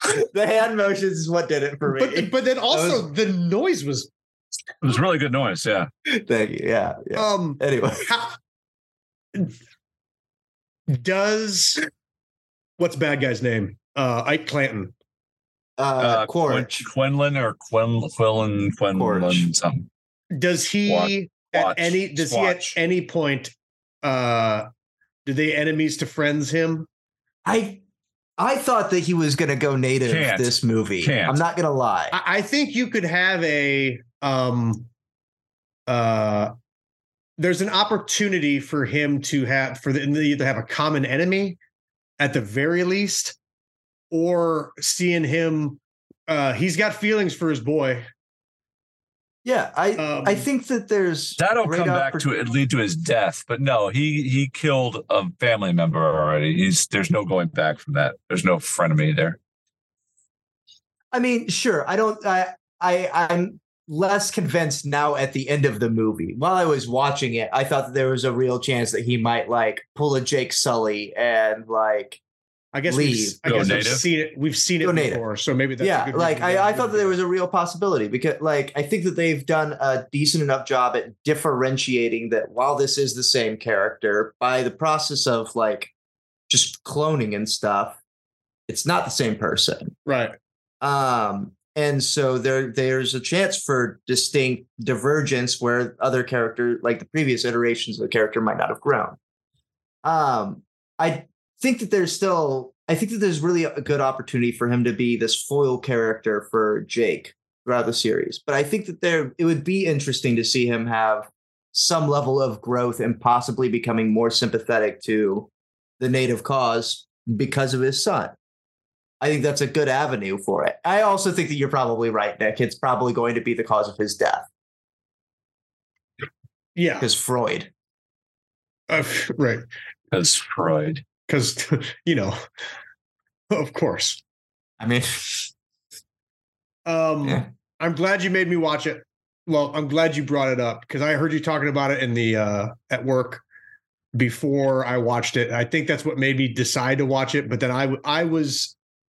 the hand motions is what did it for me.
but but then also the noise was
it was really good noise. Yeah.
Thank you. Yeah. Yeah.
um.
anyway,
How, does what's bad guy's name? Uh, Ike Clanton.
Uh,
Uh,
Quaritch.
Quinlan or Quin Quillen Quinlan
Quaritch.
something.
Does he
Squatch.
at
Squatch.
any does he at any point uh do they enemies to friends him?
I I thought that he was gonna go native
Can't.
this movie.
Can't.
I'm not gonna lie.
I, I think you could have a um uh there's an opportunity for him to have for the to have a common enemy at the very least, or seeing him uh he's got feelings for his boy.
yeah, I
Um,
I think that there's
That'll come back to it lead to his death. But no, he he killed a family member already. He's there's no going back from that. There's no frenemy there.
I mean, sure. I don't. I I I'm less convinced now at the end of the movie. While I was watching it, I thought that there was a real chance that he might like pull a Jake Sully and like
I guess
Leave.
we've, I
Go
guess we've seen it. We've seen
Go
it
native.
before, so maybe that's a
yeah,
good
like I, I thought that there was a real possibility because like I think that they've done a decent enough job at differentiating that while this is the same character by the process of like just cloning and stuff, it's not the same person.
right.
Um, and so there there's a chance for distinct divergence where other character, like the previous iterations of the character, might not have grown. Um, I think that there's still I think that there's really a good opportunity for him to be this foil character for Jake throughout the series. But I think that there it would be interesting to see him have some level of growth and possibly becoming more sympathetic to the native cause because of his son. I think that's a good avenue for it. I also think that you're probably right, Nick. It's probably going to be the cause of his death
Yeah.
because Freud.
Uh, right.
Because Freud.
Because you know, of course.
I mean,
Um,
Yeah.
I'm glad you made me watch it. Well, I'm glad you brought it up because I heard you talking about it in the uh, at work before I watched it. I think that's what made me decide to watch it. But then I I was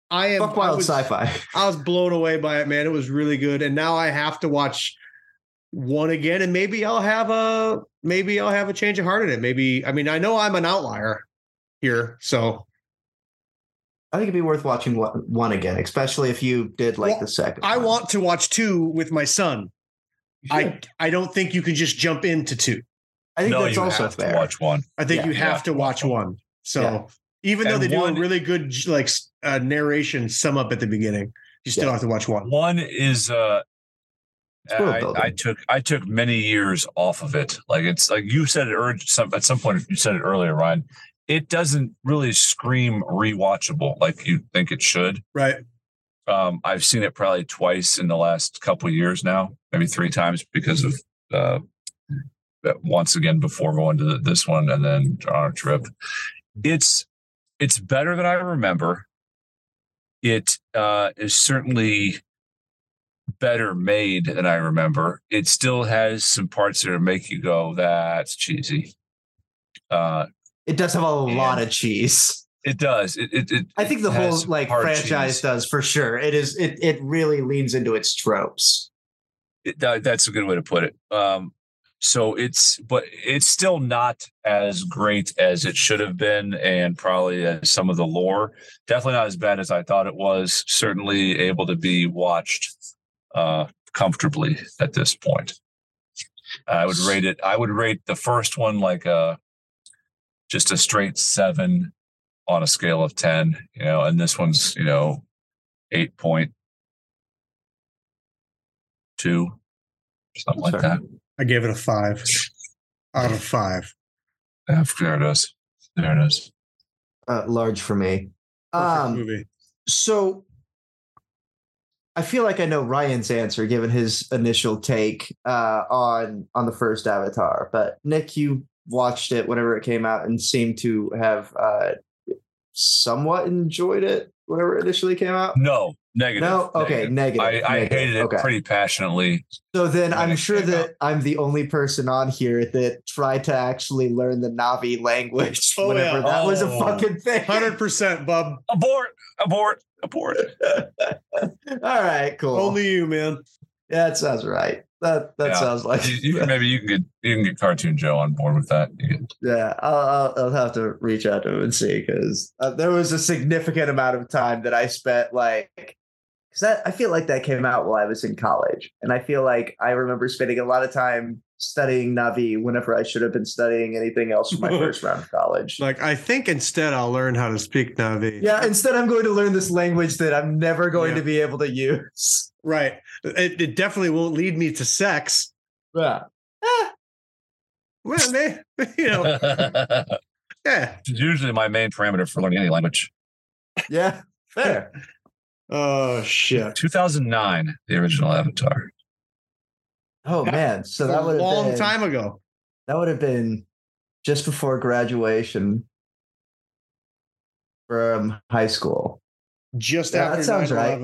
I am
fuck
I
wild
was,
sci-fi.
I was blown away by it, man. It was really good, and now I have to watch one again, and maybe I'll have a maybe I'll have a change of heart in it. Maybe I mean I know I'm an outlier here, so
I think it'd be worth watching one, one again, especially if you did like
Well,
the second.
I
one.
want to watch two with my son. I I don't think you can just jump into two.
I think
no,
that's
you
also
have
fair.
to watch one.
I think
Yeah,
you have
yeah.
to watch one. So
Yeah.
even though
And
they do
one-
a really good like uh, narration sum up at the beginning, you still
Yeah.
have to watch one.
One is uh I. I took I took many years off of it. Like it's like you said it earlier, some at some point you said it earlier, Ryan. It doesn't really scream rewatchable like you think it should.
Right.
Um, I've seen it probably twice in the last couple of years now, maybe three times because of uh, once again before going to the, this one and then on our trip. It's it's better than I remember. It uh, is certainly better made than I remember. It still has some parts that make you go, "That's cheesy." Uh,
It does have a lot of cheese.
it does. It, it, it
I think the whole like franchise
cheese.
does for sure. It is it it really leans into its tropes.
It- that, that's a good way to put it. Um, so it's, but it's still not as great as it should have been, and probably as some of the lore. Definitely not as bad as I thought it was. Certainly able to be watched uh, comfortably at this point. I would rate it. I would rate the first one like a just a straight seven on a scale of ten. You know, and this one's you know eight point two, something like that.
I gave it a five out of five.
Yeah, there it is. There it is.
Uh, large for me. Um,
movie.
so I feel like I know Ryan's answer given his initial take uh, on on the first Avatar, but Nick, you watched it whenever it came out and seemed to have uh, somewhat enjoyed it whenever it initially came out.
No, negative.
No, okay,
negative.
negative.
I, I
negative,
hated it
okay.
pretty passionately.
So then I'm sure that
out.
I'm the only person on here that tried to actually learn the Na'vi language
Oh,
whenever
yeah.
that was a
Oh.
fucking thing.
Hundred percent, Bub.
Abort! Abort! Abort!
All right, cool.
Only you, man.
yeah, that sounds right. That that
Yeah.
sounds like
You, you maybe you can get you can get Cartoon Joe on board with that. Can-
yeah. I'll, I'll I'll have to reach out to him and see because uh, there was a significant amount of time that I spent like because that I feel like that came out while I was in college, and I feel like I remember spending a lot of time studying Na'vi whenever I should have been studying anything else for my first round of college.
Like, I think instead I'll learn how to speak Na'vi.
Yeah, instead I'm going to learn this language that I'm never going
Yeah.
to be able to use.
Right. It, it definitely won't lead me to sex.
Yeah. Eh.
Well, they, you know, yeah.
It's usually my main parameter for learning any language.
Yeah. Fair.
Oh shit.
2009, the original Avatar.
Oh man. So that
a
would have been a
long
been,
time ago.
That would have been just before graduation from high school.
Just
Yeah, that
after
sounds right.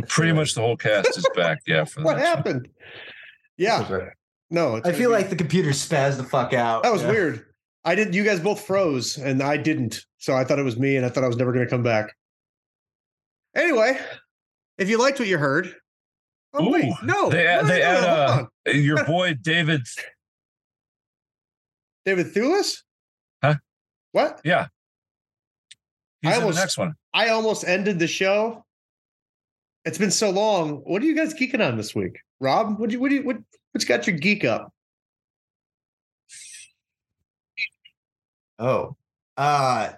So pretty much the whole cast is back. Yeah. For
What
next one.
happened? Yeah. No, it's
I feel
be-
like the computer spazzed the fuck out.
that was
Yeah.
weird. I did. You guys both froze, and I didn't. So I thought it was me, and I thought I was never going to come back. Anyway, if you liked what you heard, oh wait, no,
They
no,
add,
no,
they
no,
add
hold
uh, your boy David.
David Thewlis.
Huh?
What?
Yeah. He's
I
in
almost-
the next one.
I almost ended the show. It's been so long. What are you guys geeking on this week, Rob? What do you what do you what what's got your geek up?
Oh. Uh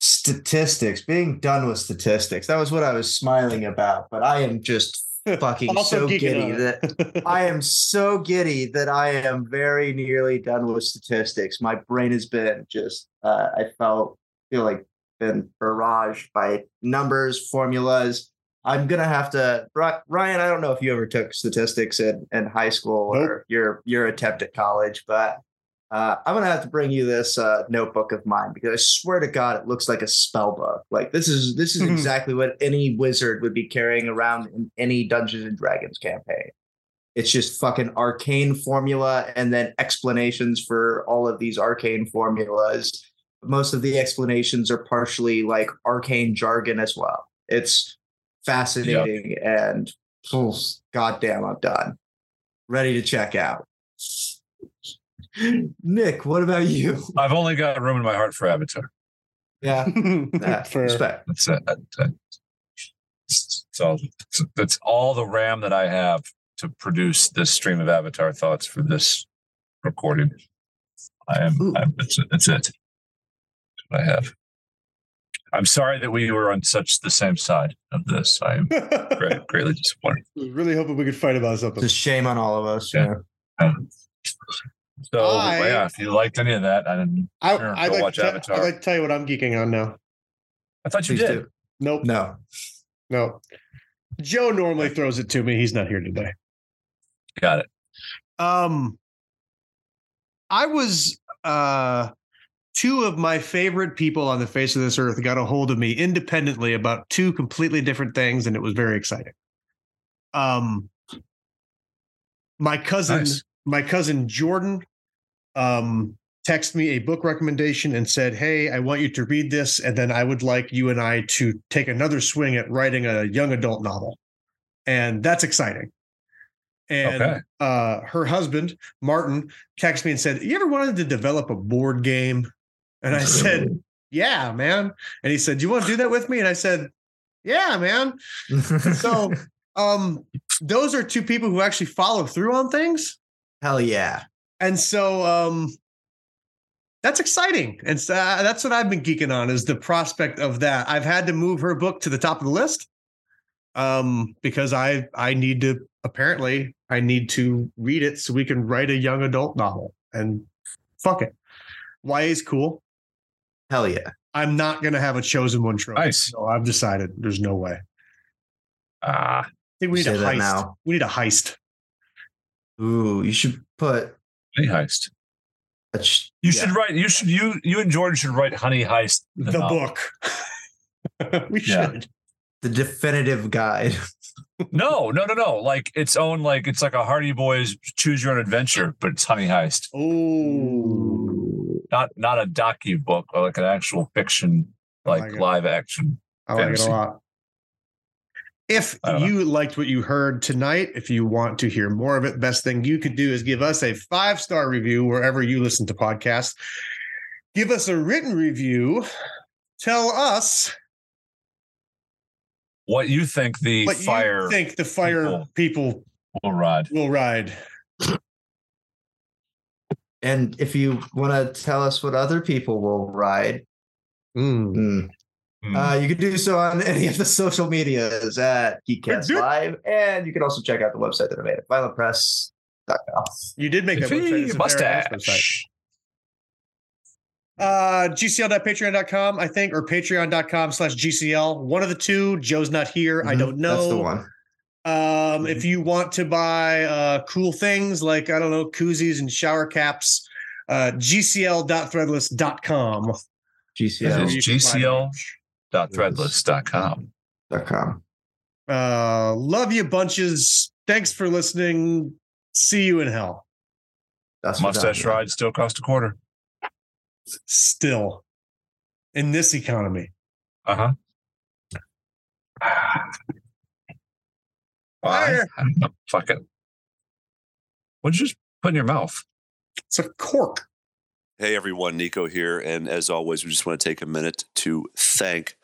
statistics. Being done with statistics. That was what I was smiling about, but I am just fucking so giddy that I am so giddy that I am very nearly done with statistics. My brain has been just uh, I felt feel like been barraged by numbers, formulas. I'm gonna have to Ryan. I don't know if you ever took statistics in, in high school or your your attempt at college, but uh, I'm gonna have to bring you this uh, notebook of mine because I swear to God, it looks like a spell book. Like this is this is exactly what any wizard would be carrying around in any Dungeons and Dragons campaign. It's just fucking arcane formula and then explanations for all of these arcane formulas. Most of the explanations are partially like arcane jargon as well. It's fascinating and oh, goddamn, I'm done. Ready to check out. Nick, what about you?
I've only got room in my heart for Avatar.
Yeah, yeah
Fair.
respect.
That's it. That- that- So that's all the RAM that I have to produce this stream of Avatar thoughts for this recording. I am. I'm, that's, it. that's it. That's what I have. I'm sorry that we were on such the same side of this. I am great, greatly disappointed.
really hoping we could fight about something.
It's a shame on all of us.
Yeah.
Yeah.
Um, So
I-
yeah, if you liked any of that, I didn't.
I,
Sure,
I'd,
go
like
watch
to, tell-
Avatar.
I'd like to tell you what I'm geeking on now.
I thought you
Please
did.
do.
Nope.
No.
No. Joe normally throws it to me. He's not here today.
Got it.
Um I was uh two of my favorite people on the face of this earth got a hold of me independently about two completely different things and it was very exciting. Um my cousin
Nice.
my cousin Jordan um texted me a book recommendation and said, "Hey, I want you to read this and then I would like you and I to take another swing at writing a young adult novel." And that's exciting. And
Okay.
uh, her husband, Martin, texted me and said, You ever wanted to develop a board game? And I said, Yeah, man. And he said, Do you want to do that with me? And I said, Yeah, man. So um those are two people who actually follow through on things.
hell yeah.
And so um that's exciting. And so, uh, that's what I've been geeking on is the prospect of that. I've had to move her book to the top of the list um because I I need to apparently I need to read it so we can write a young adult novel. And fuck it. YA is cool.
Hell yeah.
I'm not going to have a chosen one trophy.
Nice.
So I've decided there's no way. I
Ah,
think we need a heist.
now.
We need a heist.
Ooh, you should put
Honey Heist.
a ch-
You
yeah.
should write. You should. You you and Jordan should write Honey Heist.
The,
novel.
book. we
Yeah.
should.
the definitive guide.
No, no, no, no. Like its own. Like it's like a Hardy Boys Choose Your Own Adventure, but it's Honey Heist.
Oh,
Not not a docu book or like an actual fiction, like,
like
live action.
I like it a lot. If
don't know.
you liked what you heard tonight, if you want to hear more of it, best thing you could do is give us a five star review wherever you listen to podcasts. Give us a written review. Tell us
What you think the
what
fire
you think the fire people
will ride?
will ride.
And if you want to tell us what other people will ride,
Mm.
mm,
Hmm.
uh, you can do so on any of the social medias at Geekcast Live. And you can also check out the website that I made at violentpress.com.
You did make that
If
website.
he
It's a very nice website.
mustache.
Uh, GCL.patreon.com, I think, or patreon.com slash GCL. One of the two. Joe's not here. I
Mhm,
don't know.
That's the one.
Um, if you want to buy uh, cool things like, I don't know, koozies and shower caps, uh, gcl.threadless.com.
GCL.com.
It is GCL. Threadless.com.
Uh, love you bunches. Thanks for listening. See you in hell.
That's what
Mustache
I'm-
ride still cost a quarter.
Still in this economy.
Uh huh. Why?
Fire.
Don't. Fuck it. What'd you just put in your mouth?
It's a cork.
Hey everyone, Nico here. And as always, we just want to take a minute to thank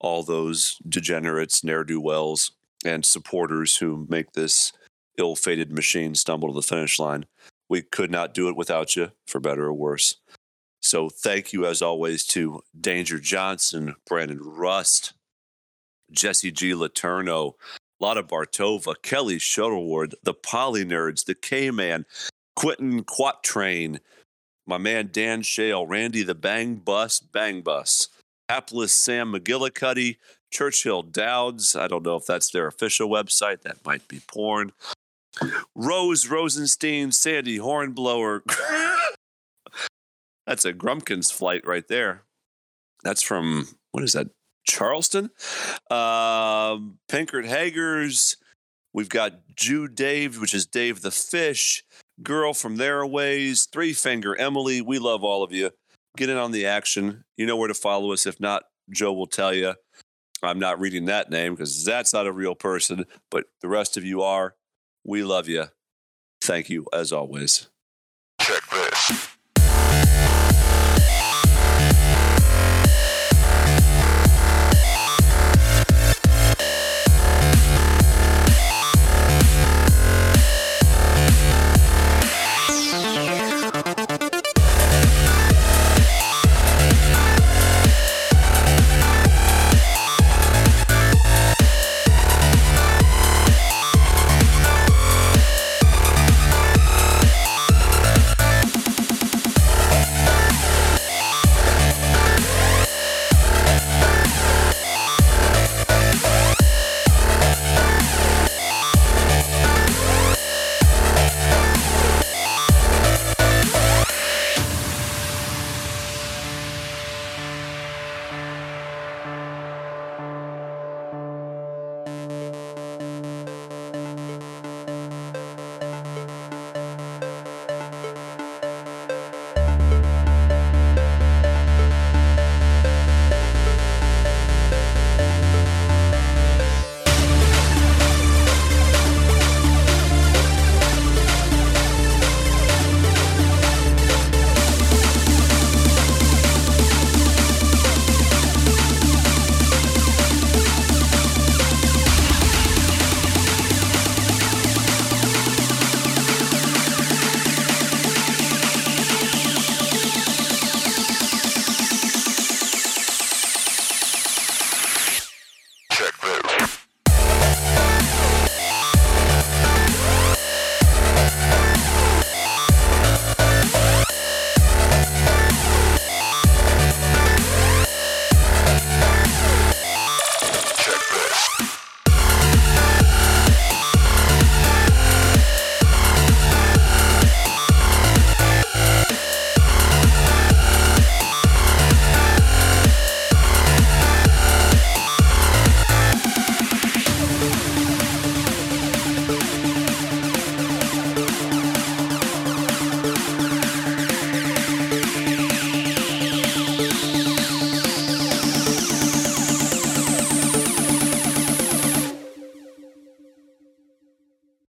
all those degenerates, ne'er do wells, and supporters who make this ill fated machine stumble to the finish line. We could not do it without you, for better or worse. So thank you, as always, to Danger Johnson, Brandon Rust, Jesse G. Letourneau, Lada Bartova, Kelly Shuttlewood, the Polinerds, the K Man, Quentin Quatrain, my man Dan Shale, Randy the Bang Bus, Bang Bus, Hapless Sam McGillicuddy, Churchill Dowds. I don't know if that's their official website. That might be porn. Rose Rosenstein, Sandy Hornblower. that's a Grumpkins flight right there. That's from, what is that? Charleston? Um, Pinkert Hagers. We've got Jew Dave, which is Dave the Fish girl from their ways, three finger Emily. We love all of you. Get in on the action. You know where to follow us. If not, Joe will tell you. I'm not reading that name because that's not a real person, but the rest of you are. We love you. Thank you as always.
Check this.